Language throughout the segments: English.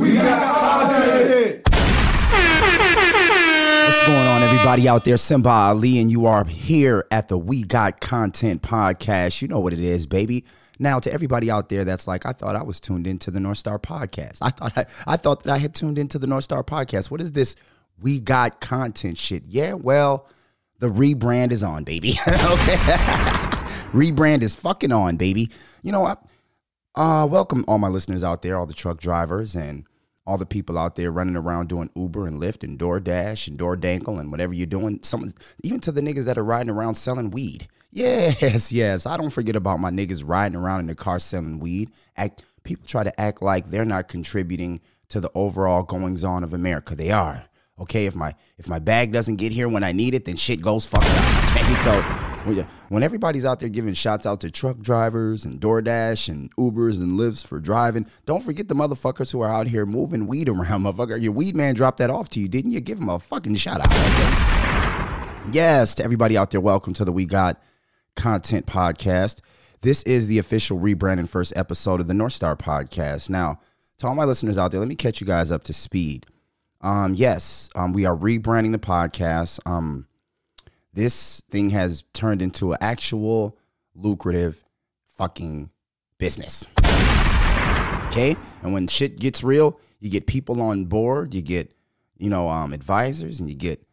We got. What's going on, everybody out there? Simba Ali, and you are here at the We Got Content podcast. You know what it is, baby. Now, to everybody out there that's like, I thought I was tuned into the North Star podcast. I thought I, I thought that I had tuned into the North Star podcast. What is this We Got Content shit? Yeah, well, the rebrand is on, baby. okay, rebrand is fucking on, baby. You know what? Uh, welcome all my listeners out there, all the truck drivers and all the people out there running around doing Uber and Lyft and DoorDash and DoorDankle and whatever you're doing. Some even to the niggas that are riding around selling weed. Yes, yes. I don't forget about my niggas riding around in the car selling weed. Act people try to act like they're not contributing to the overall goings on of America. They are. Okay, if my if my bag doesn't get here when I need it, then shit goes fucking up. Okay, so when, you- when everybody's out there giving shots out to truck drivers and DoorDash and Ubers and Lyfts for driving, don't forget the motherfuckers who are out here moving weed around, motherfucker. Your weed man dropped that off to you, didn't you? Give him a fucking shout out. Okay? Yes, to everybody out there, welcome to the We Got Content Podcast. This is the official rebrand and first episode of the North Star Podcast. Now, to all my listeners out there, let me catch you guys up to speed. Um, yes, um, we are rebranding the podcast. Um, this thing has turned into an actual lucrative fucking business. Okay? And when shit gets real, you get people on board, you get, you know, um, advisors, and you get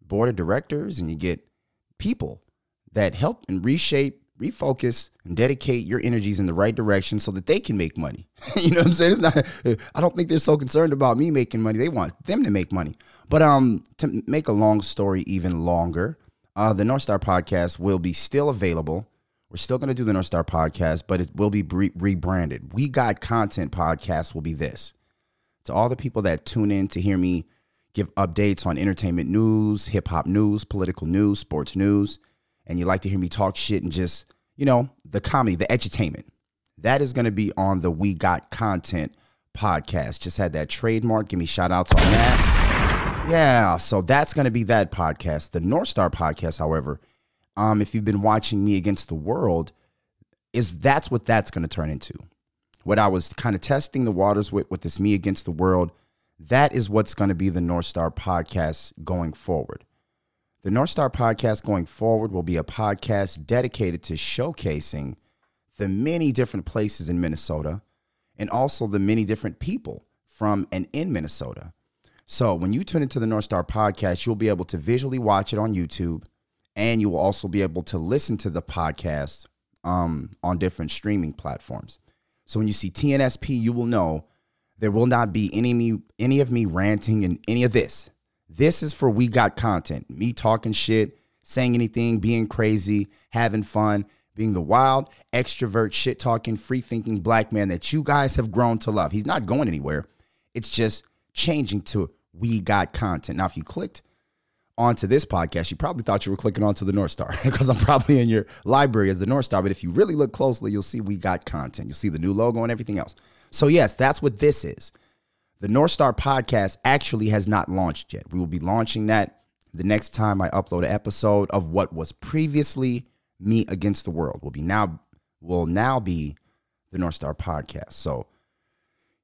board of directors, and you get people that help and reshape, refocus, and dedicate your energies in the right direction so that they can make money. you know what I'm saying? It's not I don't think they're so concerned about me making money. They want them to make money. But um to make a long story even longer, uh the North Star podcast will be still available. We're still going to do the North Star podcast, but it will be re- rebranded. We Got Content podcast will be this. To all the people that tune in to hear me give updates on entertainment news, hip hop news, political news, sports news, and you like to hear me talk shit and just, you know, the comedy, the edutainment. That is going to be on the We Got Content podcast. Just had that trademark. Give me shout outs on that. Yeah, so that's going to be that podcast. The North Star podcast, however, um, if you've been watching me against the world, is that's what that's going to turn into. What I was kind of testing the waters with with this me against the world, that is what's going to be the North Star podcast going forward. The North Star podcast going forward will be a podcast dedicated to showcasing the many different places in Minnesota and also the many different people from and in Minnesota. So when you tune into the North Star podcast, you'll be able to visually watch it on YouTube and you will also be able to listen to the podcast um, on different streaming platforms. So when you see TNSP, you will know there will not be any me any of me ranting and any of this. This is for we got content. Me talking shit, saying anything, being crazy, having fun, being the wild, extrovert, shit talking, free thinking black man that you guys have grown to love. He's not going anywhere. It's just changing to we got content. Now, if you clicked onto this podcast, you probably thought you were clicking onto the North Star because I'm probably in your library as the North Star. But if you really look closely, you'll see we got content. You'll see the new logo and everything else. So, yes, that's what this is. The North Star podcast actually has not launched yet. We will be launching that the next time I upload an episode of what was previously Me Against the World. Will be now will now be the North Star podcast. So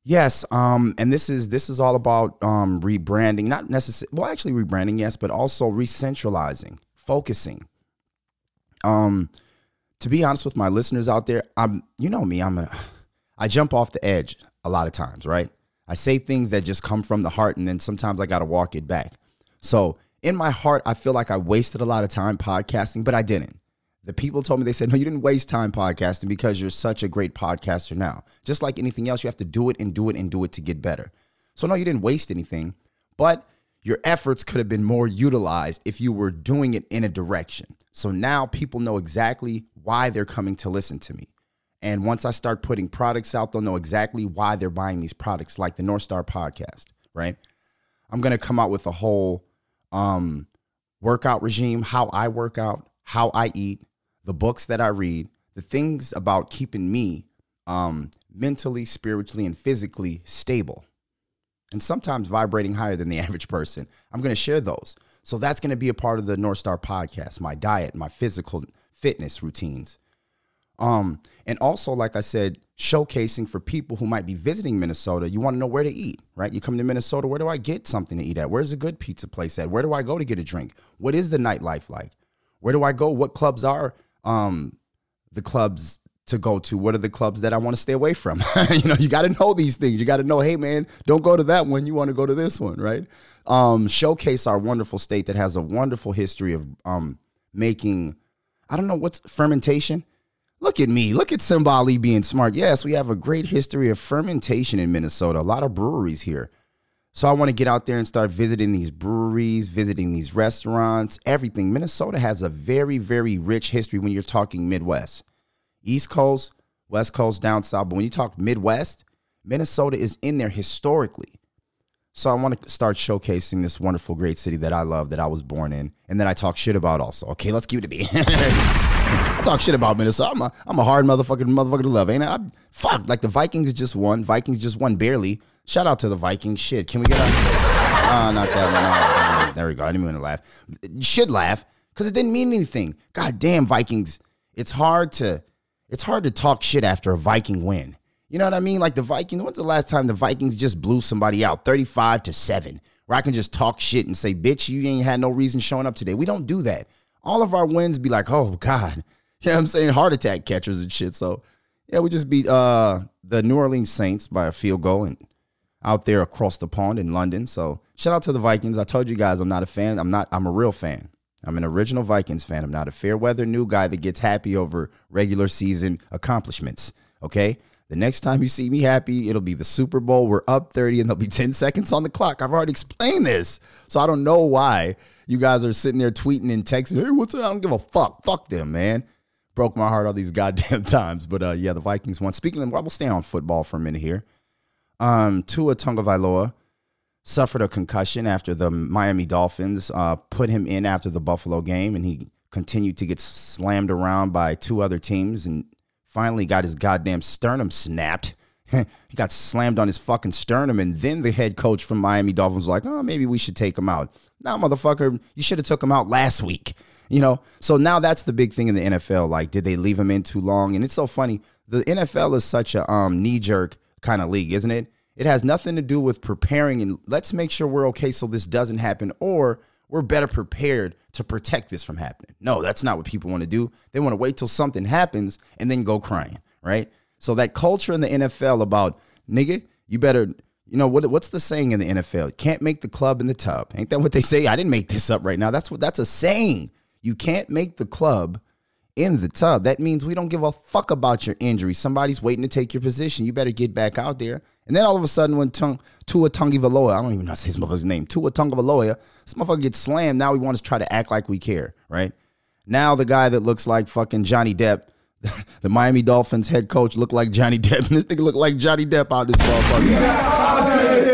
Yes, um, and this is this is all about um, rebranding, not necessarily well, actually rebranding, yes, but also recentralizing, focusing. Um, to be honest with my listeners out there, I'm you know me, I'm a I jump off the edge a lot of times, right? I say things that just come from the heart, and then sometimes I got to walk it back. So in my heart, I feel like I wasted a lot of time podcasting, but I didn't. The people told me, they said, no, you didn't waste time podcasting because you're such a great podcaster now. Just like anything else, you have to do it and do it and do it to get better. So, no, you didn't waste anything, but your efforts could have been more utilized if you were doing it in a direction. So now people know exactly why they're coming to listen to me. And once I start putting products out, they'll know exactly why they're buying these products, like the North Star podcast, right? I'm gonna come out with a whole um, workout regime, how I work out, how I eat, the books that I read, the things about keeping me um, mentally, spiritually, and physically stable, and sometimes vibrating higher than the average person. I'm going to share those. So that's going to be a part of the North Star podcast, my diet, my physical fitness routines. Um, and also, like I said, showcasing for people who might be visiting Minnesota. You want to know where to eat, right? You come to Minnesota, where do I get something to eat at? Where's a good pizza place at? Where do I go to get a drink? What is the nightlife like? Where do I go? What clubs are um, the clubs to go to? What are the clubs that I want to stay away from? you know, you got to know these things. You got to know, hey man, don't go to that one. You want to go to this one, right? Um, showcase our wonderful state that has a wonderful history of um, making. I don't know what's fermentation. Look at me. Look at Simbali being smart. Yes, we have a great history of fermentation in Minnesota. A lot of breweries here. So I want to get out there and start visiting these breweries, visiting these restaurants, everything. Minnesota has a very, very rich history when you're talking Midwest. East Coast, West Coast, down south. But when you talk Midwest, Minnesota is in there historically. So I want to start showcasing this wonderful, great city that I love, that I was born in, and that I talk shit about also. Okay, let's keep it to be. I talk shit about Minnesota. I'm a, I'm a hard motherfucking motherfucker to love, ain't I? I'm, fuck, like the Vikings just won. Vikings just won barely. Shout out to the Vikings. Shit, can we get a? Oh, not that one. Oh, there we go. I didn't to laugh. Should laugh because it didn't mean anything. God damn, Vikings. It's hard to, it's hard to talk shit after a Viking win. You know what I mean? Like the Vikings. When's the last time the Vikings just blew somebody out, thirty-five to seven? Where I can just talk shit and say, "Bitch, you ain't had no reason showing up today." We don't do that. All of our wins be like, "Oh God." You know what I'm saying? Heart attack catchers and shit. So yeah, we just beat uh the New Orleans Saints by a field goal and out there across the pond in London. So shout out to the Vikings. I told you guys I'm not a fan. I'm not I'm a real fan. I'm an original Vikings fan. I'm not a fair weather new guy that gets happy over regular season accomplishments. Okay? The next time you see me happy, it'll be the Super Bowl. We're up 30 and there'll be 10 seconds on the clock. I've already explained this. So I don't know why you guys are sitting there tweeting and texting, hey, what's up? I don't give a fuck. Fuck them, man broke my heart all these goddamn times. But uh, yeah, the Vikings won. Speaking of, them, we'll stay on football for a minute here. Um, Tua Tagovailoa suffered a concussion after the Miami Dolphins uh, put him in after the Buffalo game, and he continued to get slammed around by two other teams, and finally got his goddamn sternum snapped. he got slammed on his fucking sternum, and then the head coach from Miami Dolphins was like, "Oh, maybe we should take him out." Now, motherfucker, you should have took him out last week. You know, so now that's the big thing in the NFL. Like, did they leave him in too long? And it's so funny. The NFL is such a um, knee jerk kind of league, isn't it? It has nothing to do with preparing and let's make sure we're okay so this doesn't happen or we're better prepared to protect this from happening. No, that's not what people want to do. They want to wait till something happens and then go crying, right? So that culture in the NFL about nigga, you better you know what? What's the saying in the NFL? Can't make the club in the tub. Ain't that what they say? I didn't make this up right now. That's what. That's a saying. You can't make the club in the tub. That means we don't give a fuck about your injury. Somebody's waiting to take your position. You better get back out there. And then all of a sudden, when Tung, Tua Tagovailoa, I don't even know how to say his motherfucker's name, Tua Tagovailoa, this motherfucker gets slammed. Now we want to try to act like we care, right? Now the guy that looks like fucking Johnny Depp, the Miami Dolphins head coach, looked like Johnny Depp. this nigga look like Johnny Depp out this motherfucker.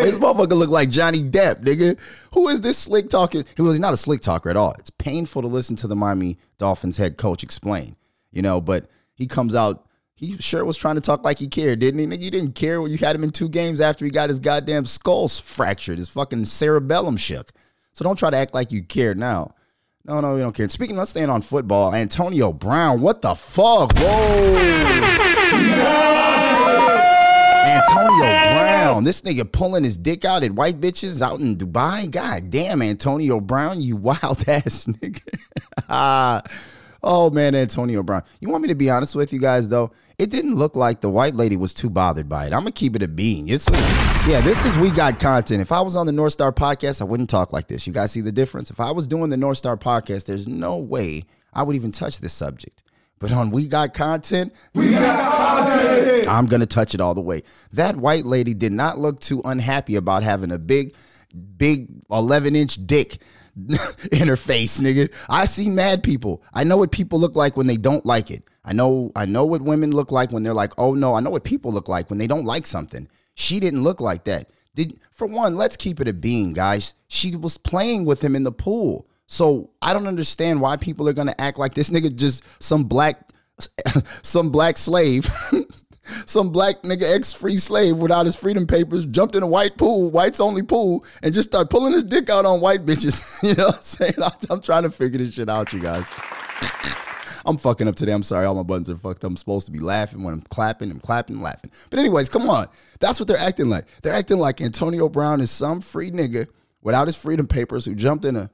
This motherfucker look like Johnny Depp, nigga. Who is this slick talking? He was not a slick talker at all. It's painful to listen to the Miami Dolphins head coach explain, you know, but he comes out. He sure was trying to talk like he cared, didn't he? Nigga, you didn't care when you had him in two games after he got his goddamn skull fractured, his fucking cerebellum shook. So don't try to act like you cared now. No, no, we don't care. Speaking, let's stay on football. Antonio Brown, what the fuck? Whoa. Antonio Brown, this nigga pulling his dick out at white bitches out in Dubai. God damn, Antonio Brown, you wild ass nigga. oh man, Antonio Brown. You want me to be honest with you guys though? It didn't look like the white lady was too bothered by it. I'm gonna keep it a bean. It's yeah, this is we got content. If I was on the North Star podcast, I wouldn't talk like this. You guys see the difference? If I was doing the North Star podcast, there's no way I would even touch this subject. But on We Got Content, we got content. I'm going to touch it all the way. That white lady did not look too unhappy about having a big, big 11 inch dick in her face, nigga. I see mad people. I know what people look like when they don't like it. I know I know what women look like when they're like, "Oh no, I know what people look like when they don't like something." She didn't look like that. Did for one, let's keep it a bean, guys. She was playing with him in the pool. So I don't understand why people are gonna act like this nigga just some black some black slave. some black nigga ex free slave without his freedom papers jumped in a white pool, whites only pool, and just start pulling his dick out on white bitches. you know what I'm saying? I'm, I'm trying to figure this shit out, you guys. I'm fucking up today. I'm sorry. All my buttons are fucked up. I'm supposed to be laughing when I'm clapping. I'm clapping, laughing. But anyways, come on. That's what they're acting like. They're acting like Antonio Brown is some free nigga without his freedom papers who jumped in a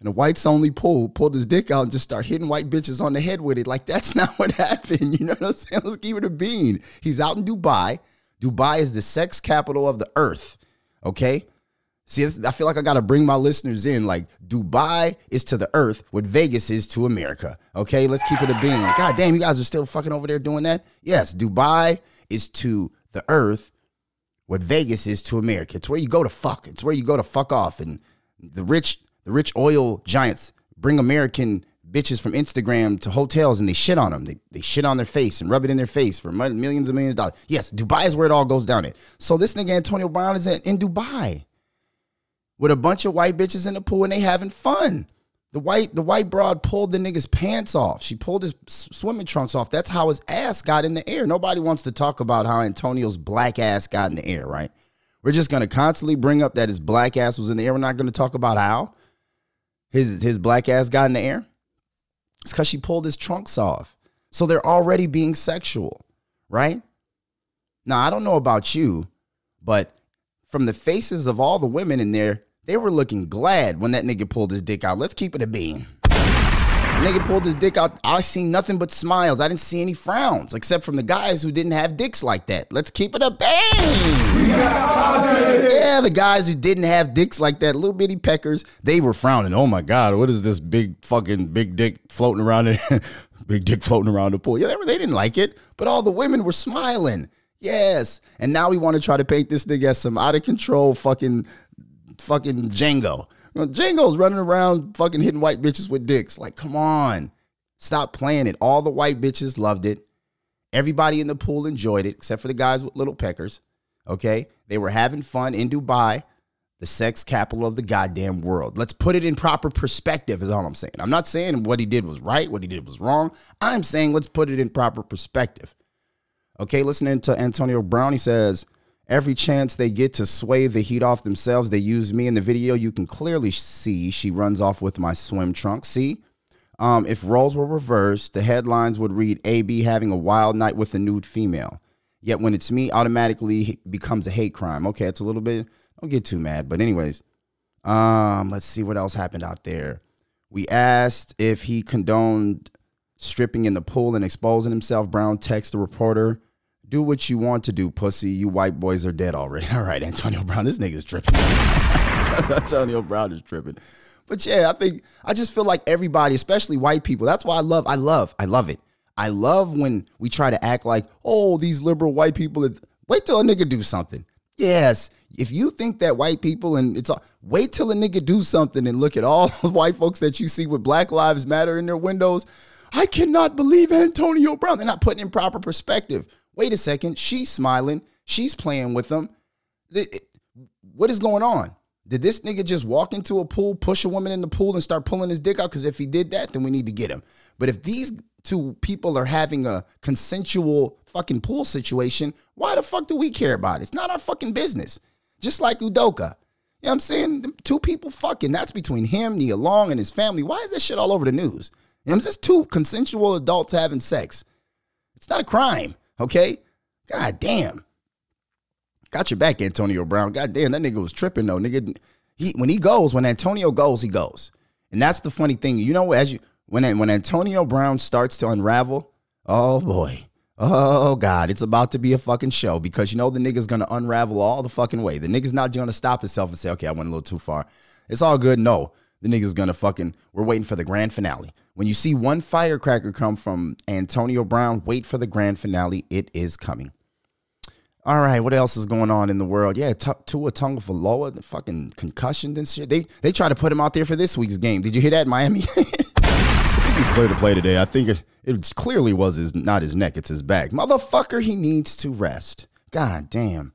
in a whites only pool, pulled his dick out and just start hitting white bitches on the head with it. Like that's not what happened. You know what I'm saying? Let's give it a bean. He's out in Dubai. Dubai is the sex capital of the earth. Okay. See, I feel like I got to bring my listeners in. Like, Dubai is to the earth what Vegas is to America. Okay, let's keep it a bean. God damn, you guys are still fucking over there doing that? Yes, Dubai is to the earth what Vegas is to America. It's where you go to fuck. It's where you go to fuck off. And the rich, the rich oil giants bring American bitches from Instagram to hotels and they shit on them. They, they shit on their face and rub it in their face for millions and millions of dollars. Yes, Dubai is where it all goes down. It. So this nigga Antonio Brown is in Dubai with a bunch of white bitches in the pool and they having fun. The white the white broad pulled the nigga's pants off. She pulled his swimming trunks off. That's how his ass got in the air. Nobody wants to talk about how Antonio's black ass got in the air, right? We're just gonna constantly bring up that his black ass was in the air. We're not gonna talk about how his his black ass got in the air. It's because she pulled his trunks off. So they're already being sexual, right? Now I don't know about you, but from the faces of all the women in there, they were looking glad when that nigga pulled his dick out. Let's keep it a bean. Nigga pulled his dick out. I seen nothing but smiles. I didn't see any frowns, except from the guys who didn't have dicks like that. Let's keep it a bang. Yeah, the guys who didn't have dicks like that, little bitty peckers, they were frowning. Oh my God, what is this big fucking big dick floating around it? big dick floating around the pool. Yeah, they, they didn't like it, but all the women were smiling. Yes. And now we want to try to paint this nigga as some out of control fucking fucking Django. Django's running around fucking hitting white bitches with dicks. Like, come on. Stop playing it. All the white bitches loved it. Everybody in the pool enjoyed it, except for the guys with little peckers. Okay? They were having fun in Dubai, the sex capital of the goddamn world. Let's put it in proper perspective, is all I'm saying. I'm not saying what he did was right, what he did was wrong. I'm saying let's put it in proper perspective. Okay, listening to Antonio Brown, he says, Every chance they get to sway the heat off themselves, they use me in the video. You can clearly see she runs off with my swim trunk. See? Um, if roles were reversed, the headlines would read AB having a wild night with a nude female. Yet when it's me, automatically becomes a hate crime. Okay, it's a little bit, don't get too mad. But, anyways, um, let's see what else happened out there. We asked if he condoned stripping in the pool and exposing himself. Brown texted the reporter do what you want to do, pussy. You white boys are dead already. All right, Antonio Brown. This nigga's tripping. Antonio Brown is tripping. But yeah, I think I just feel like everybody, especially white people, that's why I love, I love, I love it. I love when we try to act like, oh, these liberal white people. Wait till a nigga do something. Yes, if you think that white people and it's all, wait till a nigga do something and look at all the white folks that you see with Black Lives Matter in their windows. I cannot believe Antonio Brown. They're not putting in proper perspective wait a second, she's smiling, she's playing with them. What is going on? Did this nigga just walk into a pool, push a woman in the pool, and start pulling his dick out? Because if he did that, then we need to get him. But if these two people are having a consensual fucking pool situation, why the fuck do we care about it? It's not our fucking business. Just like Udoka. You know what I'm saying? Two people fucking. That's between him, Nia Long, and his family. Why is that shit all over the news? You know, just two consensual adults having sex. It's not a crime. Okay? God damn. Got your back, Antonio Brown. God damn, that nigga was tripping though. Nigga, he when he goes, when Antonio goes, he goes. And that's the funny thing. You know, as you when when Antonio Brown starts to unravel, oh boy. Oh God, it's about to be a fucking show because you know the nigga's gonna unravel all the fucking way. The nigga's not gonna stop himself and say, okay, I went a little too far. It's all good. No, the nigga's gonna fucking, we're waiting for the grand finale. When you see one firecracker come from Antonio Brown, wait for the grand finale. It is coming. All right, what else is going on in the world? Yeah, t- Tua Tagovailoa, the fucking concussion and shit. They they try to put him out there for this week's game. Did you hear that, Miami? He's clear to play today. I think it, it clearly was his not his neck, it's his back. Motherfucker, he needs to rest. God damn.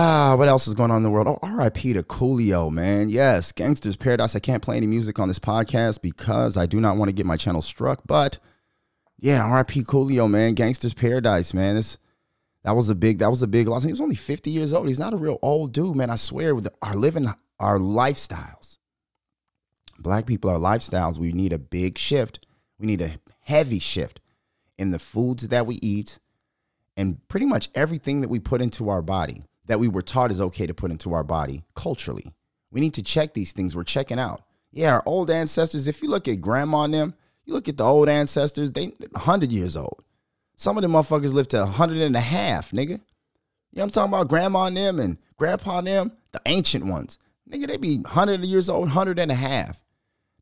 Ah, what else is going on in the world? Oh, RIP to Coolio, man. Yes, Gangsta's Paradise. I can't play any music on this podcast because I do not want to get my channel struck. But yeah, RIP Coolio, man. Gangsta's Paradise, man. This that was a big that was a big loss. He was only 50 years old. He's not a real old dude, man. I swear, with our living our lifestyles. Black people, our lifestyles, we need a big shift. We need a heavy shift in the foods that we eat and pretty much everything that we put into our body that we were taught is okay to put into our body culturally. We need to check these things we're checking out. Yeah, our old ancestors, if you look at grandma and them, you look at the old ancestors, they 100 years old. Some of them motherfuckers lived to 100 and a half, nigga. You know what I'm talking about? Grandma and them and grandpa and them, the ancient ones. Nigga, they be 100 years old, 100 and a half.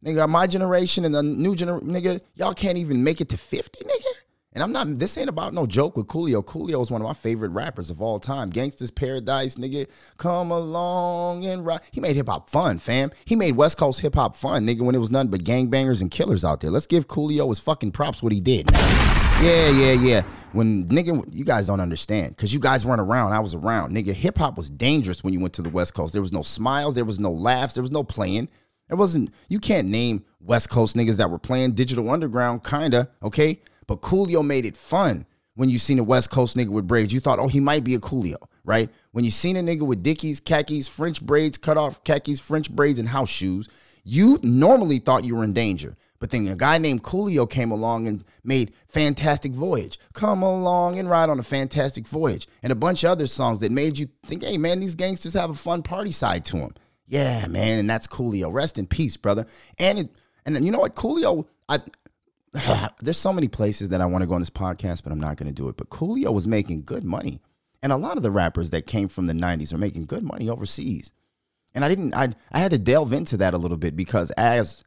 Nigga, my generation and the new generation, nigga, y'all can't even make it to 50, nigga. And I'm not, this ain't about no joke with Coolio. Coolio is one of my favorite rappers of all time. Gangsta's Paradise, nigga. Come along and rock. He made hip hop fun, fam. He made West Coast hip hop fun, nigga, when it was nothing but gangbangers and killers out there. Let's give Coolio his fucking props what he did. Yeah, yeah, yeah. When nigga, you guys don't understand because you guys weren't around. I was around. Nigga, hip hop was dangerous when you went to the West Coast. There was no smiles, there was no laughs, there was no playing. It wasn't, you can't name West Coast niggas that were playing Digital Underground, kinda, okay? But Coolio made it fun when you seen a West Coast nigga with braids. You thought, oh, he might be a Coolio, right? When you seen a nigga with dickies, khakis, French braids, cut off khakis, French braids, and house shoes, you normally thought you were in danger. But then a guy named Coolio came along and made Fantastic Voyage. Come along and ride on a Fantastic Voyage. And a bunch of other songs that made you think, hey, man, these gangsters have a fun party side to them. Yeah, man, and that's Coolio. Rest in peace, brother. And it, and you know what, Coolio, I there's so many places that I want to go on this podcast, but I'm not going to do it. But Coolio was making good money. And a lot of the rappers that came from the 90s are making good money overseas. And I didn't, I, I had to delve into that a little bit because as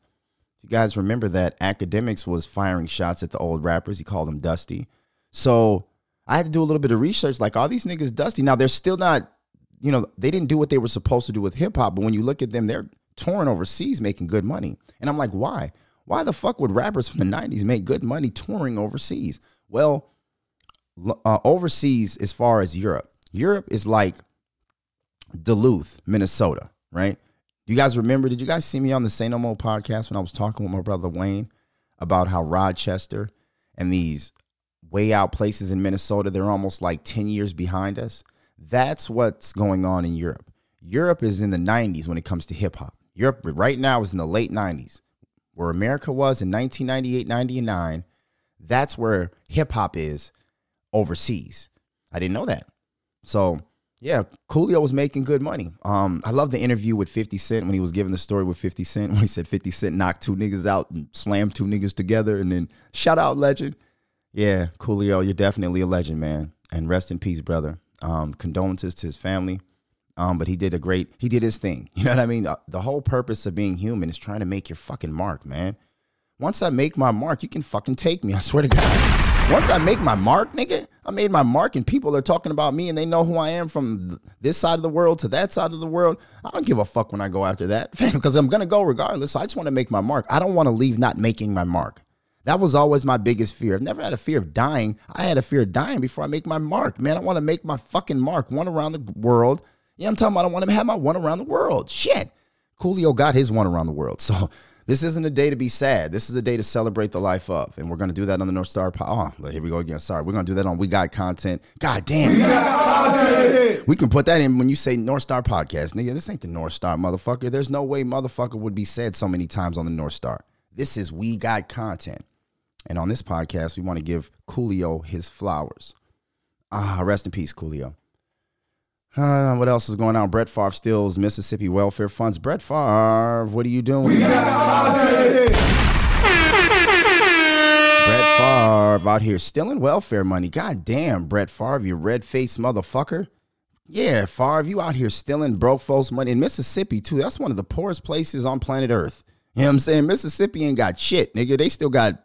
you guys remember that Akademiks was firing shots at the old rappers, he called them Dusty. So I had to do a little bit of research like, all these niggas Dusty? Now they're still not, you know, they didn't do what they were supposed to do with hip hop. But when you look at them, they're touring overseas making good money. And I'm like, why? Why the fuck would rappers from the 90s make good money touring overseas? Well, uh, overseas, as far as Europe, Europe is like Duluth, Minnesota, right? Do you guys remember? Did you guys see me on the Say No More podcast when I was talking with my brother Wayne about how Rochester and these way out places in Minnesota, they're almost like 10 years behind us? That's what's going on in Europe. Europe is in the 90s when it comes to hip hop. Europe right now is in the late 90s where America was in 1998, 99, that's where hip hop is overseas. I didn't know that. So, yeah, Coolio was making good money. Um, I love the interview with 50 Cent when he was giving the story with 50 Cent when he said 50 Cent knocked two niggas out and slammed two niggas together and then shout out legend. Yeah, Coolio, you're definitely a legend, man. And rest in peace, brother. Um, condolences to his family. Um, but he did a great, he did his thing. You know what I mean? The, the whole purpose of being human is trying to make your fucking mark, man. Once I make my mark, you can fucking take me. I swear to God. Once I make my mark, nigga, I made my mark and people are talking about me and they know who I am from this side of the world to that side of the world. I don't give a fuck when I go after that because I'm going to go regardless. So I just want to make my mark. I don't want to leave not making my mark. That was always my biggest fear. I've never had a fear of dying. I had a fear of dying before I make my mark. Man, I want to make my fucking mark, one around the world yeah, I'm talking about I don't want to have my one around the world. Shit. Coolio got his one around the world. So this isn't a day to be sad. This is a day to celebrate the life of. And we're going to do that on the North Star. Po- oh, here we go again. Sorry. We're going to do that on We Got Content. God damn. We, got we can put that in when you say North Star Podcast. Nigga, this ain't the North Star, motherfucker. There's no way motherfucker would be said so many times on the North Star. This is We Got Content. And on this podcast, we want to give Coolio his flowers. Ah, rest in peace, Coolio. Uh, what else is going on? Brett Favre steals Mississippi welfare funds. Brett Favre, what are you doing? Brett Favre out here stealing welfare money. God damn, Brett Favre, you red faced motherfucker. Yeah, Favre, you out here stealing broke folks' money in Mississippi, too. That's one of the poorest places on planet Earth. You know what I'm saying? Mississippi ain't got shit, nigga. They still got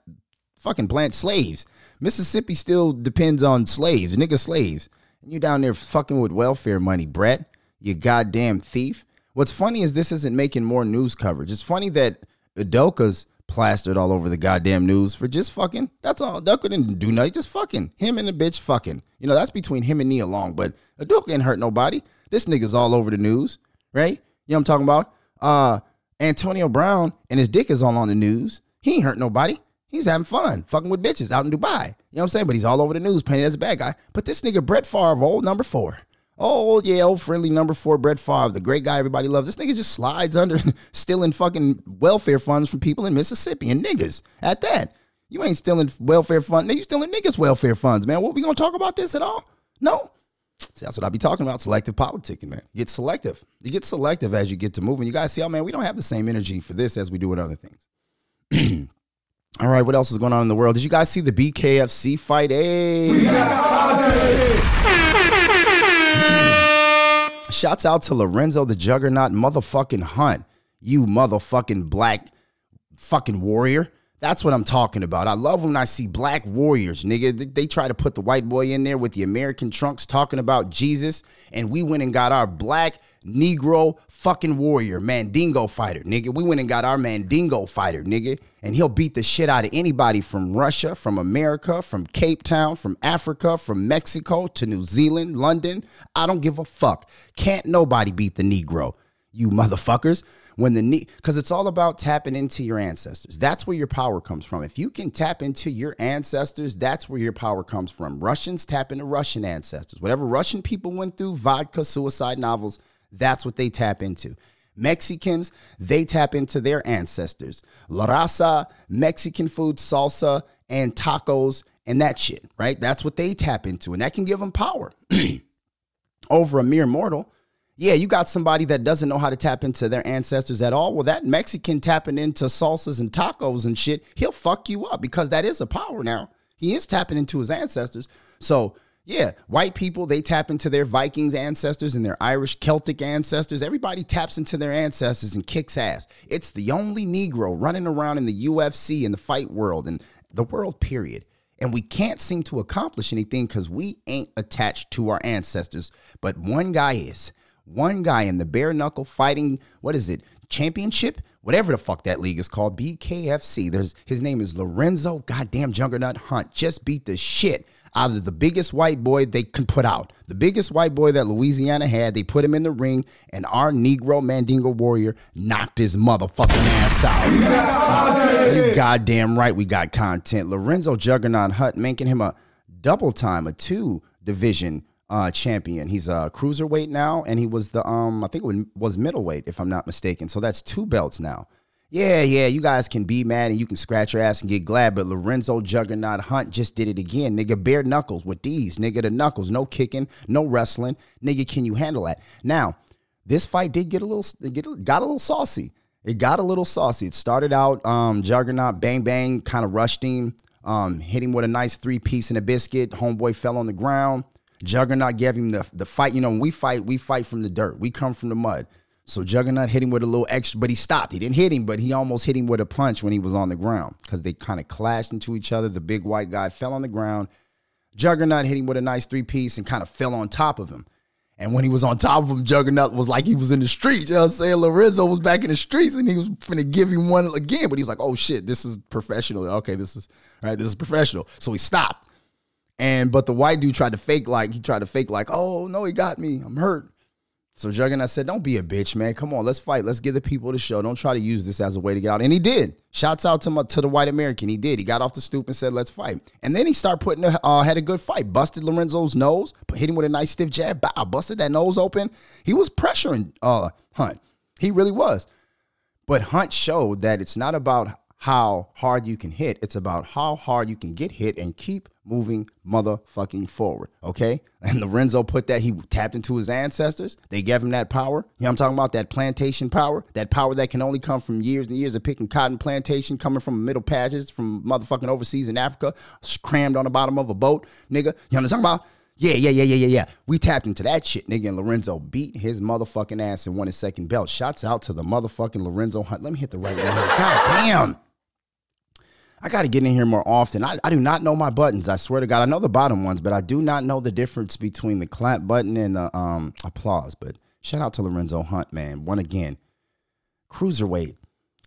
fucking plant slaves. Mississippi still depends on slaves, nigga slaves. And you down there fucking with welfare money, Brett. You goddamn thief. What's funny is this isn't making more news coverage. It's funny that Udoka's plastered all over the goddamn news for just fucking. That's all. Udoka didn't do nothing. Just fucking. Him and the bitch fucking. You know, that's between him and Nia Long. But Udoka ain't hurt nobody. This nigga's all over the news, right? You know what I'm talking about? Uh, Antonio Brown and his dick is all on the news. He ain't hurt nobody. He's having fun, fucking with bitches out in Dubai. You know what I'm saying? But he's all over the news, painted as a bad guy. But this nigga Brett Favre, old number four. Oh yeah, old friendly number four, Brett Favre, the great guy everybody loves. This nigga just slides under, stealing fucking welfare funds from people in Mississippi and niggas at that. You ain't stealing welfare fund. You stealing niggas' welfare funds, man. What we gonna talk about this at all? No. See, that's what I be talking about. Selective politicking, man. Get selective. You get selective as you get to moving. You guys see, oh man, we don't have the same energy for this as we do with other things. all right, what else is going on in the world? Did you guys see the BKFC fight? Hey. Shouts out to Lorenzo the Juggernaut motherfucking Hunt. You motherfucking black fucking warrior. That's what I'm talking about. I love when I see black warriors, nigga. They, they try to put the white boy in there with the American trunks talking about Jesus, and we went and got our black Negro fucking warrior, Mandingo fighter, nigga. We went and got our Mandingo fighter, nigga, and he'll beat the shit out of anybody from Russia, from America, from Cape Town, from Africa, from Mexico to New Zealand, London. I don't give a fuck. Can't nobody beat the Negro, you motherfuckers when the need because it's all about tapping into your ancestors that's where your power comes from if you can tap into your ancestors that's where your power comes from russians tap into russian ancestors whatever russian people went through vodka suicide novels that's what they tap into Mexicans, they tap into their ancestors. La raza, Mexican food, salsa, and tacos, and that shit, right? That's what they tap into, and that can give them power over a mere mortal yeah, you got somebody that doesn't know how to tap into their ancestors at all. Well, that Mexican tapping into salsas and tacos and shit, he'll fuck you up because that is a power now. He is tapping into his ancestors. So, yeah, white people, they tap into their Vikings ancestors and their Irish Celtic ancestors. Everybody taps into their ancestors and kicks ass. It's the only Negro running around in the UFC and the fight world and the world, period. And we can't seem to accomplish anything because we ain't attached to our ancestors. But one guy is one guy in the bare knuckle fighting, what is it, championship? Whatever the fuck that league is called, BKFC. There's his name is Lorenzo goddamn Juggernaut Hunt. Just beat the shit out of the biggest white boy they can put out. The biggest white boy that Louisiana had, they put him in the ring, and our Negro Mandingo warrior knocked his motherfucking ass out. you goddamn right we got content. Lorenzo Juggernaut Hunt making him a double time, a two division uh, champion. He's a cruiserweight now, and he was the um I think it was middleweight if I'm not mistaken. So that's two belts now. Yeah, yeah, you guys can be mad and you can scratch your ass and get glad, but Lorenzo Juggernaut Hunt just did it again. Nigga, bare knuckles with these. Nigga, the knuckles, no kicking, no wrestling. Nigga, can you handle that? Now, this fight did get a little, get, got a little saucy. It got a little saucy. It started out um, Juggernaut, bang, bang, kind of rushed him, um, hit him with a nice three piece and a biscuit. Homeboy fell on the ground. Juggernaut gave him the, the fight. You know, when we fight, we fight from the dirt. We come from the mud. So Juggernaut hit him with a little extra, but he stopped. He didn't hit him, but he almost hit him with a punch when he was on the ground because they kind of clashed into each other. The big white guy fell on the ground. Juggernaut hit him with a nice three piece and kind of fell on top of him. And when he was on top of him, Juggernaut was like he was in the streets. You know what I'm saying? Lorenzo was back in the streets and he was finna give him one again, but he was like, oh shit, this is professional. Okay, this is all right, this is professional. So he stopped. And but the white dude tried to fake like he tried to fake like, oh no, he got me. I'm hurt. So Juggernaut said, Don't be a bitch, man. Come on, let's fight. Let's give the people the show. Don't try to use this as a way to get out. And he did. Shouts out to my, to the white American. He did. He got off the stoop and said, Let's fight. And then he started putting a, uh, had a good fight. Busted Lorenzo's nose, hit him with a nice stiff jab. Bow, busted that nose open. He was pressuring uh Hunt. He really was. But Hunt showed that it's not about how hard you can hit. It's about how hard you can get hit and keep moving motherfucking forward. Okay. And Lorenzo put that, he tapped into his ancestors. They gave him that power. You know I'm talking about? That plantation power. That power that can only come from years and years of picking cotton plantation, coming from Middle Passage, from motherfucking overseas in Africa, crammed on the bottom of a boat. Nigga. You know what I'm talking about? Yeah, yeah, yeah, yeah, yeah, yeah. We tapped into that shit, nigga. And Lorenzo beat his motherfucking ass and won his second belt. Shots out to the motherfucking Lorenzo Hunt. Let me hit the right one here. God damn. I got to get in here more often. I, I do not know my buttons. I swear to God, I know the bottom ones, but I do not know the difference between the clap button and the um, applause. But shout out to Lorenzo Hunt, man. One again, cruiserweight.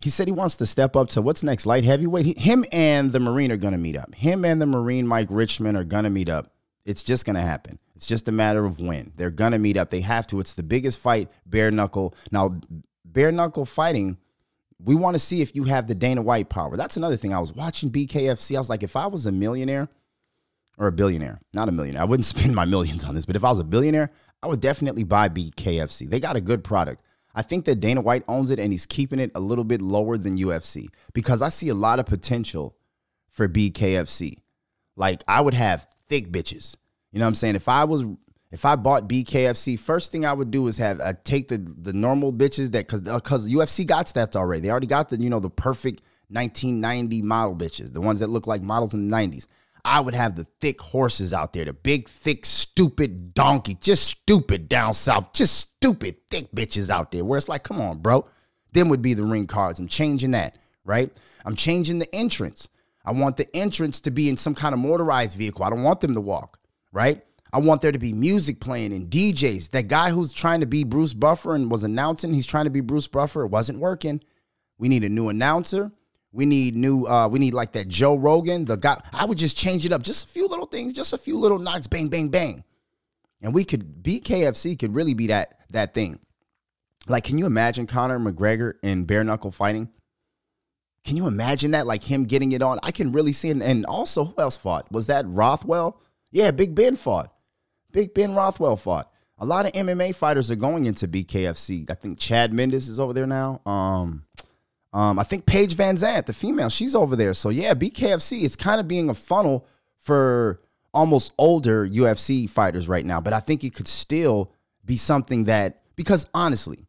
He said he wants to step up to what's next, light heavyweight. He, him and the Marine are going to meet up. Him and the Marine Mike Richman are going to meet up. It's just going to happen. It's just a matter of when. They're going to meet up. They have to. It's the biggest fight, bare knuckle. Now, bare knuckle fighting we want to see if you have the Dana White power. That's another thing. I was watching BKFC. I was like, if I was a millionaire or a billionaire, not a millionaire, I wouldn't spend my millions on this, but if I was a billionaire, I would definitely buy BKFC. They got a good product. I think that Dana White owns it and he's keeping it a little bit lower than UFC because I see a lot of potential for BKFC. Like I would have thick bitches. You know what I'm saying? If I was if I bought BKFC, first thing I would do is have uh, take the the normal bitches that uh, cuz UFC got stats already. They already got the you know the perfect 1990 model bitches, the ones that look like models in the 90s. I would have the thick horses out there, the big, thick, stupid donkey, just stupid down south, just stupid, thick bitches out there where it's like, come on, bro. Them would be the ring cards. I'm changing that, right? I'm changing the entrance. I want the entrance to be in some kind of motorized vehicle. I don't want them to walk, right? I want there to be music playing and DJs. That guy who's trying to be Bruce Buffer and was announcing he's trying to be Bruce Buffer, it wasn't working. We need a new announcer. We need new. Uh, we need like that Joe Rogan. The guy. I would just change it up, just a few little things, just a few little knocks, bang, bang, bang, and we could. BKFC could really be that that thing. Like, can you imagine Conor McGregor in bare knuckle fighting? Can you imagine that? Like him getting it on. I can really see it. And also, who else fought? Was that Rothwell? Yeah, Big Ben fought. Big Ben Rothwell fought. A lot of MMA fighters are going into BKFC. I think Chad Mendes is over there now. Um, um, I think Paige VanZant, the female, she's over there. So yeah, BKFC is kind of being a funnel for almost older UFC fighters right now. But I think it could still be something that because honestly,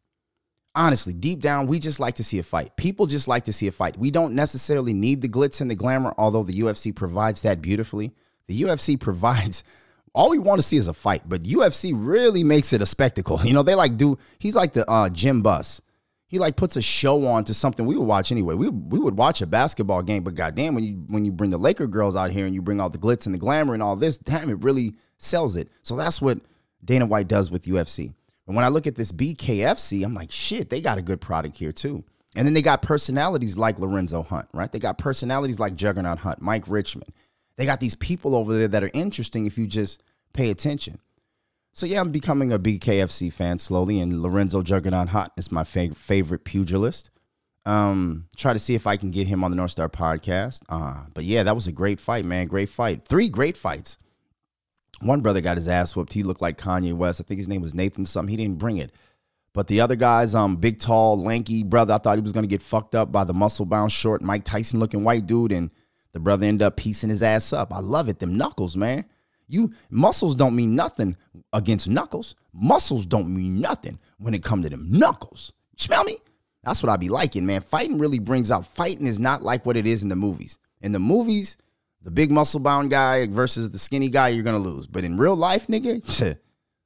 honestly, deep down, we just like to see a fight. People just like to see a fight. We don't necessarily need the glitz and the glamour, although the UFC provides that beautifully. The UFC provides all we want to see is a fight, but UFC really makes it a spectacle. You know, they like do he's like the uh Jim Buss he like puts a show on to something we would watch anyway. We we would watch a basketball game, but goddamn, when you when you bring the Laker girls out here and you bring all the glitz and the glamour and all this, damn, it really sells it. So that's what Dana White does with UFC. And when I look at this BKFC, I'm like, shit, they got a good product here too. And then they got personalities like Lorenzo Hunt, right? They got personalities like Juggernaut Hunt, Mike Richman. They got these people over there that are interesting if you just pay attention. So yeah, I'm becoming a BKFC fan slowly, and Lorenzo Juggernaut Hot is my fav- favorite pugilist. Um, try to see if I can get him on the North Star podcast. Uh, but yeah, that was a great fight, man. Great fight. Three great fights. One brother got his ass whooped. He looked like Kanye West. I think his name was Nathan something. He didn't bring it. But the other guys, um, big, tall, lanky brother, I thought he was gonna get fucked up by the muscle bound, short Mike Tyson looking white dude, and the brother ended up piecing his ass up. I love it. Them knuckles, man. You muscles don't mean nothing against knuckles. Muscles don't mean nothing when it come to them knuckles. smell me? That's what I be liking, man. Fighting really brings out. Fighting is not like what it is in the movies. In the movies, the big muscle bound guy versus the skinny guy, you're gonna lose. But in real life, nigga,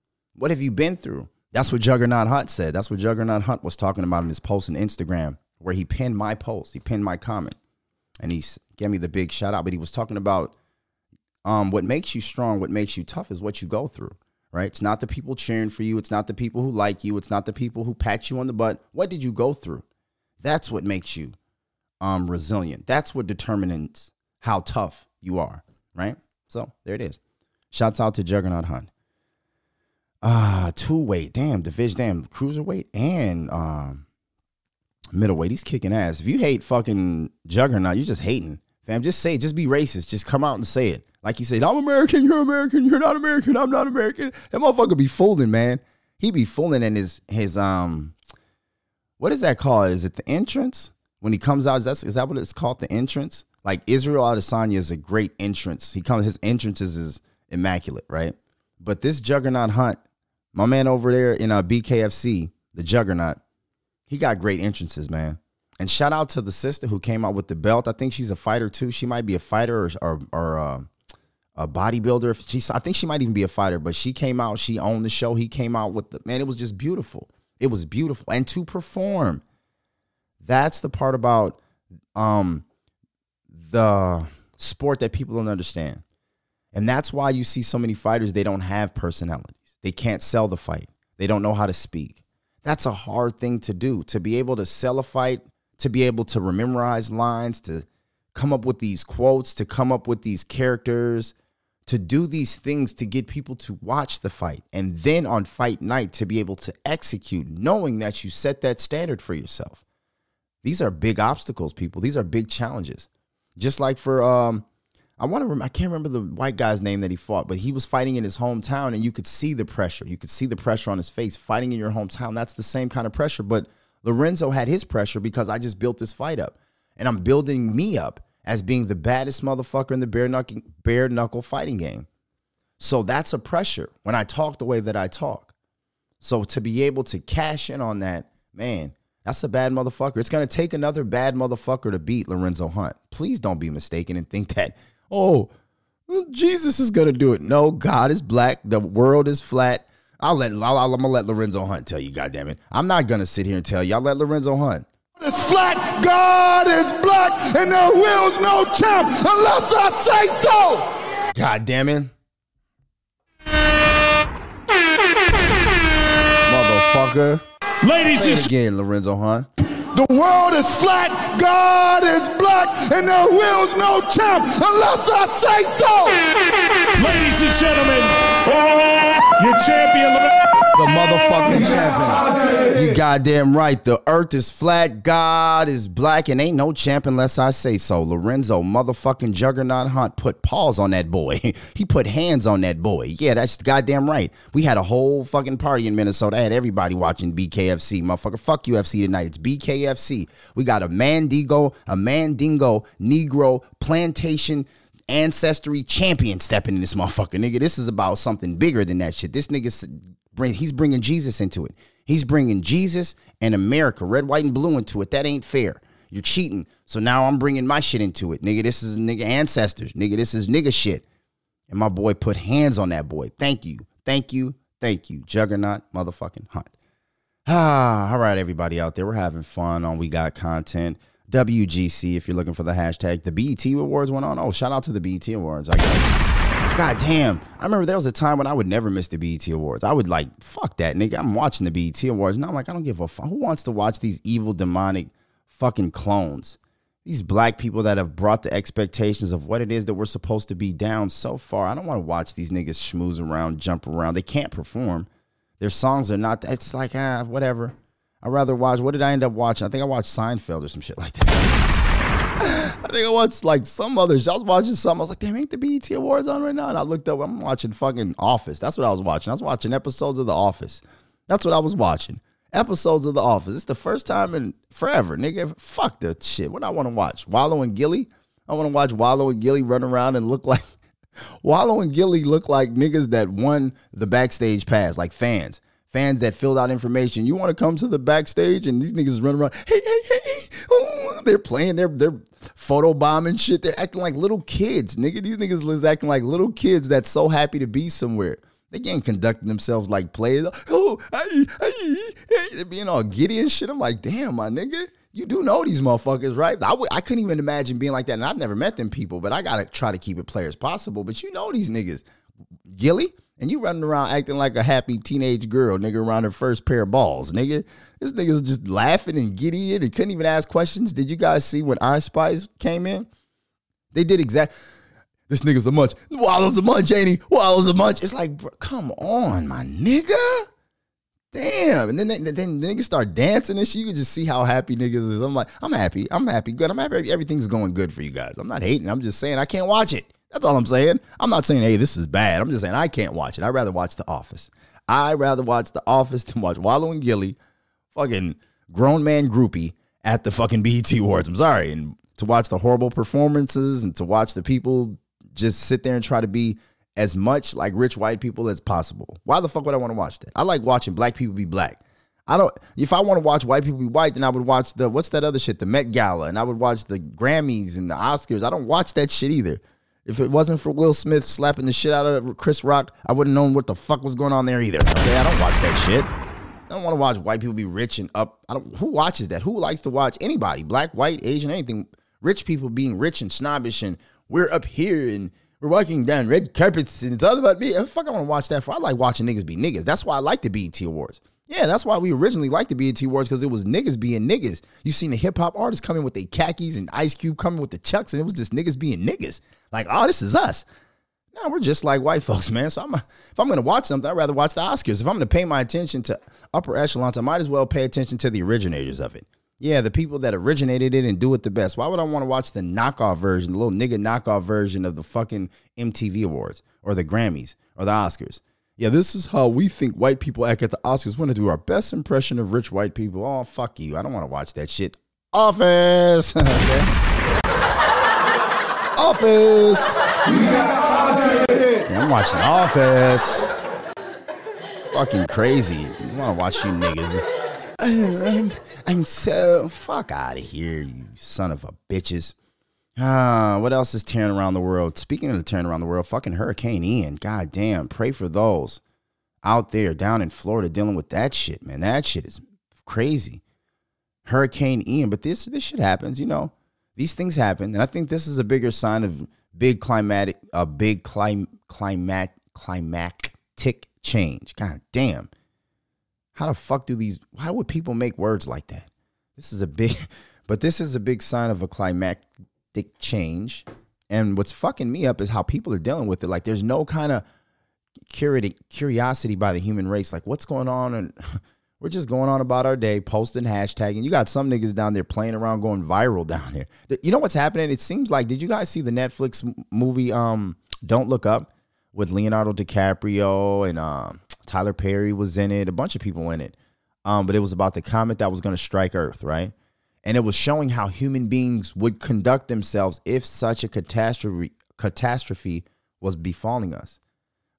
what have you been through? That's what Juggernaut Hunt said. That's what Juggernaut Hunt was talking about in his post on Instagram, where he pinned my post. He pinned my comment, and he gave me the big shout out. But he was talking about um, what makes you strong, what makes you tough is what you go through, right? It's not the people cheering for you. It's not the people who like you. It's not the people who pat you on the butt. What did you go through? That's what makes you um, resilient. That's what determines how tough you are, right? So there it is. Shouts out to Juggernaut Hunt. Ah, uh, two weight, damn, division, damn, cruiserweight and um, middleweight. He's kicking ass. If you hate fucking Juggernaut, you're just hating, fam. Just say it. Just be racist. Just come out and say it. Like he said, I'm American, you're American, you're not American, I'm not American. That motherfucker be fooling, man. He be fooling in his his um what is that called? Is it the entrance? When he comes out, is that is that what it's called? The entrance? Like Israel Adesanya is a great entrance. He comes his entrances is immaculate, right? But this juggernaut hunt, my man over there in a uh, BKFC, the juggernaut, he got great entrances, man. And shout out to the sister who came out with the belt. I think she's a fighter too. She might be a fighter or or, or uh, a bodybuilder. She, I think she might even be a fighter, but she came out. She owned the show. He came out with the man. It was just beautiful. It was beautiful, and to perform. That's the part about um, the sport that people don't understand, and that's why you see so many fighters. They don't have personalities. They can't sell the fight. They don't know how to speak. That's a hard thing to do. To be able to sell a fight, to be able to memorize lines, to come up with these quotes, to come up with these characters to do these things to get people to watch the fight and then on fight night to be able to execute knowing that you set that standard for yourself. These are big obstacles people. These are big challenges. Just like for um i want to rem- i can't remember the white guy's name that he fought but he was fighting in his hometown and you could see the pressure. You could see the pressure on his face. Fighting in your hometown that's the same kind of pressure but lorenzo had his pressure because i just built this fight up and i'm building me up as being the baddest motherfucker in the bare knuckle, bare knuckle fighting game. So that's a pressure when I talk the way that I talk. So to be able to cash in on that, man, that's a bad motherfucker. It's going to take another bad motherfucker to beat Lorenzo Hunt. Please don't be mistaken and think that, oh, Jesus is going to do it. No, God is black. The world is flat. I'll let, I'll, I'm to let Lorenzo Hunt tell you, goddamn it. I'm not to sit here and tell you. I'll let Lorenzo Hunt. It's flat. God is black, and there will's no champ unless I say so. God damn it. Motherfucker. Ladies Say and it again, Lorenzo Hunt. The world is flat. God is black, and there will's no champ unless I say so. Ladies and gentlemen, oh, your champion. The motherfucking champion. You goddamn right. The earth is flat. God is black, and ain't no champ unless I say so. Lorenzo motherfucking Juggernaut Hunt put paws on that boy. he put hands on that boy. Yeah, that's goddamn right. We had a whole fucking party in Minnesota. I had everybody watching BKFC. Motherfucker, fuck UFC tonight. It's BKFC. We got a Mandigo, a Mandingo, Negro, plantation ancestry champion stepping in this motherfucker, nigga. This is about something bigger than that shit. This nigga bring he's bringing Jesus into it. He's bringing Jesus and America, red, white, and blue into it. That ain't fair. You're cheating. So now I'm bringing my shit into it, nigga. This is nigga ancestors, nigga. This is nigga shit. And my boy put hands on that boy. Thank you, thank you, thank you, Juggernaut, motherfucking Hunt. Ah, all right, everybody out there, we're having fun on We Got Content. WGC, if you're looking for the hashtag. The BET Awards went on. Oh, shout out to the BET Awards, I guess. God damn. I remember there was a time when I would never miss the BET Awards. I would like, fuck that, nigga. I'm watching the BET Awards. Now I'm like, I don't give a fuck. Who wants to watch these evil, demonic fucking clones? These black people that have brought the expectations of what it is that we're supposed to be down so far. I don't want to watch these niggas schmooze around, jump around. They can't perform. Their songs are not, it's like, ah, whatever. I'd rather watch. What did I end up watching? I think I watched Seinfeld or some shit like that. I think I watched like some other. I was watching something. I was like, damn, ain't the BET Awards on right now? And I looked up. I'm watching fucking Office. That's what I was watching. I was watching episodes of The Office. That's what I was watching. Episodes of The Office. It's the first time in forever, nigga. Fuck that shit. What I want to watch? Wallo and Gillie. I want to watch Wallo and Gillie run around and look like Wallo and Gillie look like niggas that won the backstage pass, like fans fans that filled out information. You want to come to the backstage and these niggas run around. Hey, hey, hey! Ooh, they're playing. They're they're photo bombing shit. They're acting like little kids, nigga. These niggas is acting like little kids that's so happy to be somewhere. They ain't conducting themselves like players. Oh, hey, hey, hey. They're being all giddy and shit. I'm like, damn, my nigga. You do know these motherfuckers, right? I w- I couldn't even imagine being like that. And I've never met them people, but I got to try to keep it player as possible. But you know these niggas. Gillie? And you running around acting like a happy teenage girl, nigga, around her first pair of balls, nigga. This nigga's just laughing and giddy and couldn't even ask questions. Did you guys see when Ice Spice came in? They did exact. This nigga's a munch. Wallo's a munch, ain't he? Wallo's a munch. It's like, bro, come on, my nigga. Damn. And then they, then niggas start dancing and shit. You can just see how happy niggas is. I'm like, I'm happy. I'm happy. Good. I'm happy. Everything's going good for you guys. I'm not hating. I'm just saying I can't watch it. That's all I'm saying. I'm not saying, hey, this is bad. I'm just saying I can't watch it. I'd rather watch The Office. I'd rather watch The Office than watch Wallo and Gillie, fucking grown man groupie at the fucking BET Awards. I'm sorry. And to watch the horrible performances and to watch the people just sit there and try to be as much like rich white people as possible. Why the fuck would I want to watch that? I like watching black people be black. I don't. If I want to watch white people be white, then I would watch the what's that other shit, the Met Gala, and I would watch the Grammys and the Oscars. I don't watch that shit either. If it wasn't for Will Smith slapping the shit out of Chris Rock, I wouldn't known what the fuck was going on there either. Okay, I don't watch that shit. I don't want to watch white people be rich and up. I don't. Who watches that? Who likes to watch anybody, black, white, Asian, anything? Rich people being rich and snobbish, and we're up here and we're walking down red carpets, and it's all about me. The fuck, I want to watch that for. I like watching niggas be niggas. That's why I like the BET Awards. Yeah, that's why we originally liked the BET Awards because it was niggas being niggas. You seen the hip hop artists coming with their khakis and Ice Cube coming with the chucks, and it was just niggas being niggas. Like, oh, this is us. Now we're just like white folks, man. So I'm if I'm gonna watch something, I'd rather watch the Oscars. If I'm gonna pay my attention to upper echelons, I might as well pay attention to the originators of it. Yeah, the people that originated it and do it the best. Why would I want to watch the knockoff version, the little nigga knockoff version of the fucking MTV Awards or the Grammys or the Oscars? Yeah, this is how we think white people act at the Oscars. We want to do our best impression of rich white people. Oh, fuck you. I don't want to watch that shit. Office. Office. Yeah, I'm watching Office. Fucking crazy. I want to watch you niggas. I'm, I'm so fuck out of here, you son of a bitches. Ah, what else is tearing around the world? Speaking of the tearing around the world, fucking Hurricane Ian. God damn, pray for those out there down in Florida dealing with that shit, man. That shit is crazy. Hurricane Ian, but this this shit happens, you know. These things happen, and I think this is a bigger sign of big climatic, a big clim, climat, climactic change. God damn. How the fuck do these, why would people make words like that? This is a big, but this is a big sign of a climactic change. And what's fucking me up is how people are dealing with it. Like there's no kind of curiosity by the human race. Like what's going on? And we're just going on about our day, posting, hashtagging. You got some niggas down there playing around, going viral down there. You know what's happening? It seems like, did you guys see the Netflix movie um, Don't Look Up with Leonardo DiCaprio and um, Tyler Perry was in it, a bunch of people in it. Um, but it was about the comet that was going to strike Earth, right? And it was showing how human beings would conduct themselves if such a catastrophe catastrophe was befalling us,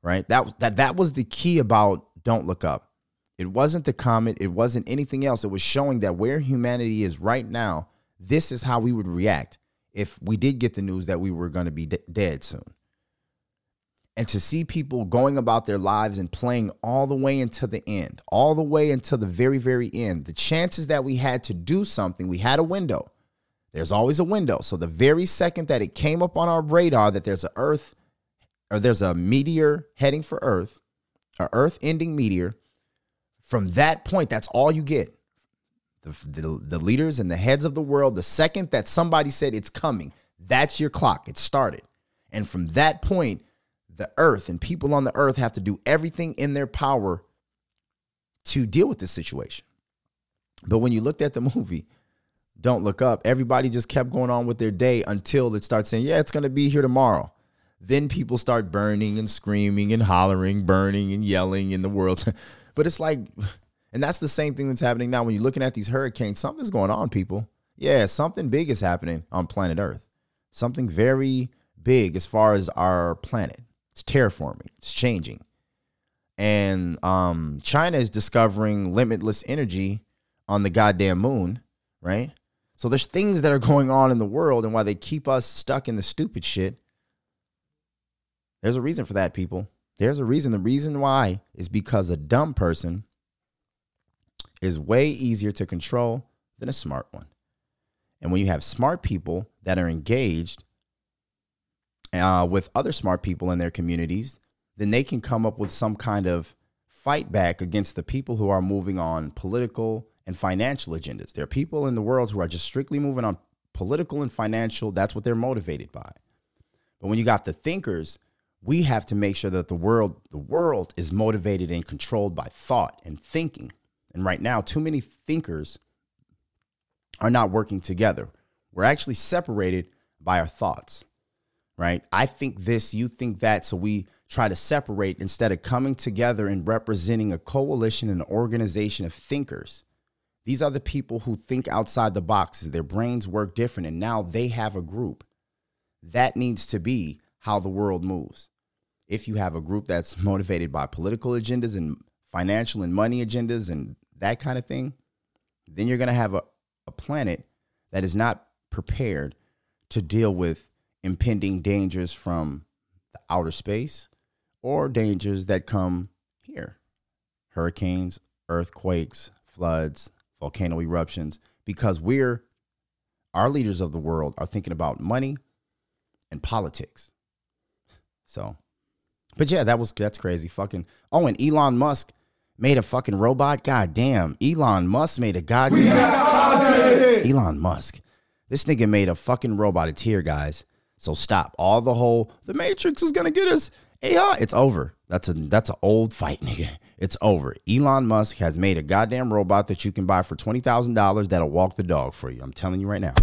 right? That that that was the key about Don't Look Up. It wasn't the comet, it wasn't anything else. It was showing that where humanity is right now, this is how we would react if we did get the news that we were going to be de- dead soon and to see people going about their lives and playing all the way into the end, all the way until the very, very end, the chances that we had to do something, we had a window. There's always a window. So the very second that it came up on our radar that there's a Earth or there's a meteor heading for Earth, a Earth ending meteor, from that point, that's all you get. The, the, the leaders and the heads of the world, the second that somebody said it's coming, that's your clock. It started. And from that point, the earth and people on the earth have to do everything in their power to deal with this situation. But when you looked at the movie, Don't Look Up, everybody just kept going on with their day until it starts saying, Yeah, it's going to be here tomorrow. Then people start burning and screaming and hollering, burning and yelling in the world. but it's like, and that's the same thing that's happening now when you're looking at these hurricanes. Something's going on, people. Yeah, something big is happening on planet Earth. Something very big as far as our planet. It's terraforming. It's changing. And um, China is discovering limitless energy on the goddamn moon, right? So there's things that are going on in the world, and why they keep us stuck in the stupid shit. There's a reason for that, people. There's a reason. The reason why is because a dumb person is way easier to control than a smart one. And when you have smart people that are engaged uh, with other smart people in their communities, then they can come up with some kind of fight back against the people who are moving on political and financial agendas. There are people in the world who are just strictly moving on political and financial. That's what they're motivated by. But when you got the thinkers, we have to make sure that the world, the world is motivated and controlled by thought and thinking. And right now, too many thinkers are not working together. We're actually separated by our thoughts right? I think this, you think that. So we try to separate instead of coming together and representing a coalition and an organization of thinkers. These are the people who think outside the boxes. Their brains work different, and now they have a group. That needs to be how the world moves. If you have a group that's motivated by political agendas and financial and money agendas and that kind of thing, then you're going to have a, a planet that is not prepared to deal with impending dangers from the outer space or dangers that come here hurricanes, earthquakes, floods, volcano eruptions, because we're, our leaders of the world are thinking about money and politics. So, but yeah, that was, that's crazy. Fucking, oh, and Elon Musk made a fucking robot. God damn. Elon Musk made a goddamn. Elon Musk. This nigga made a fucking robot. It's here, guys. So stop. All the whole the Matrix is gonna get us. AI, it's over. That's a that's an old fight, nigga. It's over. Elon Musk has made a goddamn robot that you can buy for twenty thousand dollars that'll walk the dog for you. I'm telling you right now.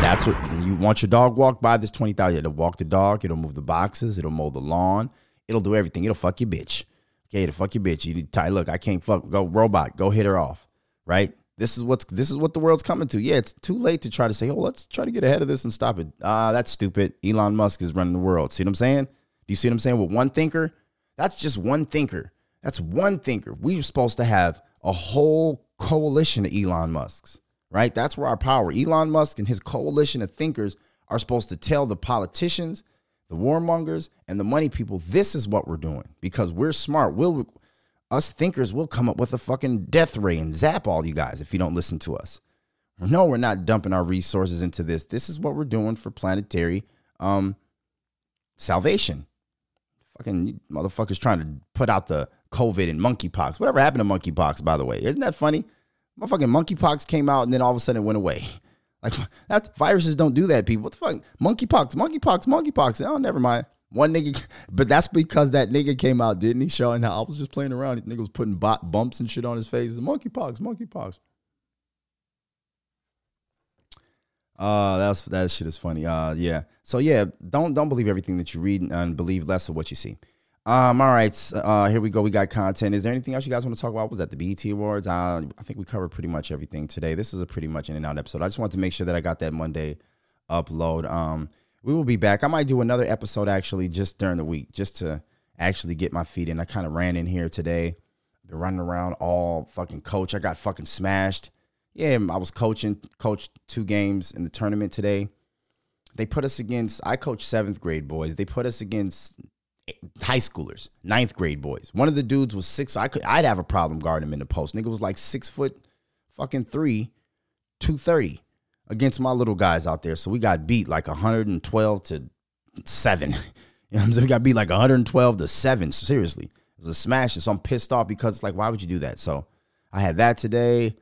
That's what you want your dog walk by this twenty thousand. It'll walk the dog. It'll move the boxes. It'll mow the lawn. It'll do everything. It'll fuck your bitch. Okay, it'll fuck your bitch. You need to tie look. I can't fuck. Go robot. Go hit her off. Right. This is what's this is what the world's coming to. Yeah, it's too late to try to say, oh, let's try to get ahead of this and stop it. Ah, that's stupid. Elon Musk is running the world. See what I'm saying? Do you see what I'm saying? With one thinker, that's just one thinker. That's one thinker. We're supposed to have a whole coalition of Elon Musks, right? That's where our power. Elon Musk and his coalition of thinkers are supposed to tell the politicians, the warmongers, and the money people, this is what we're doing because we're smart. We'll us thinkers will come up with a fucking death ray and zap all you guys if you don't listen to us. No, we're not dumping our resources into this. This is what we're doing for planetary um, salvation. Fucking motherfuckers trying to put out the COVID and monkeypox. Whatever happened to monkeypox, by the way? Isn't that funny? Motherfucking monkeypox came out and then all of a sudden it went away. Like that viruses don't do that, people. What the fuck? Monkeypox, monkeypox, monkeypox. Oh, never mind. One nigga, but that's because that nigga came out, didn't he? Showing how I was just playing around. Nigga was putting bot bumps and shit on his face. Monkeypox, monkeypox. Uh, that's that shit is funny. Uh, yeah. So yeah, don't don't believe everything that you read and believe less of what you see. Um, all right. Uh, here we go. We got content. Is there anything else you guys want to talk about? Was that the BET Awards? Uh, I think we covered pretty much everything today. This is a pretty much in and out episode. I just wanted to make sure that I got that Monday upload. Um, we will be back. I might do another episode actually just during the week, just to actually get my feet in. I kind of ran in here today, been running around all fucking coach. I got fucking smashed. Yeah, I was coaching, coached two games in the tournament today. They put us against. I coach seventh grade boys. They put us against high schoolers, ninth grade boys. One of the dudes was six. I could. I'd have a problem guarding him in the post. Nigga was like six foot, fucking three, two thirty against my little guys out there. So we got beat like 112 to seven. you know what I'm saying? We got beat like 112 to seven. Seriously. It was a smash. And so I'm pissed off because it's like, why would you do that? So I had that today,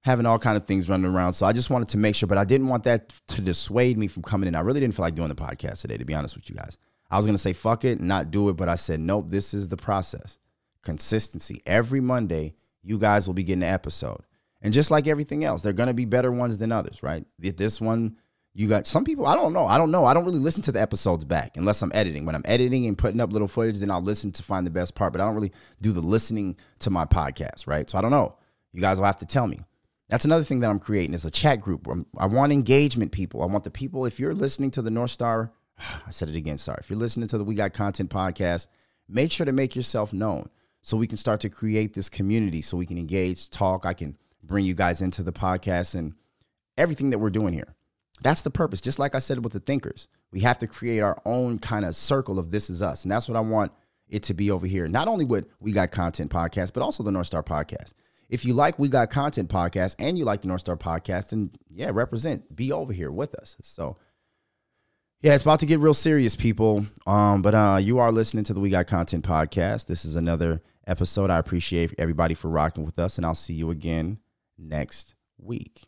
having all kind of things running around. So I just wanted to make sure, but I didn't want that to dissuade me from coming in. I really didn't feel like doing the podcast today, to be honest with you guys. I was to say, fuck it, not do it. But I said, nope, this is the process. Consistency. Every Monday, you guys will be getting an episode. And just like everything else, they're going to be better ones than others, right? This one, you got some people, I don't know. I don't know. I don't really listen to the episodes back unless I'm editing. When I'm editing and putting up little footage, then I'll listen to find the best part, but I don't really do the listening to my podcast, right? So I don't know. You guys will have to tell me. That's another thing that I'm creating is a chat group. I want engagement people. I want the people, if you're listening to the North Star, I said it again, sorry. If you're listening to the We Got Content podcast, make sure to make yourself known so we can start to create this community so we can engage, talk. I can bring you guys into the podcast and everything that we're doing here. That's the purpose. Just like I said with the thinkers, we have to create our own kind of circle of this is us. And that's what I want it to be over here. Not only with We Got Content podcast, but also the North Star podcast. If you like We Got Content podcast and you like the North Star podcast, then yeah, represent, be over here with us. So, yeah, it's about to get real serious, people. Um, but uh, you are listening to the We Got Content podcast. This is another episode. I appreciate everybody for rocking with us, and I'll see you again next week.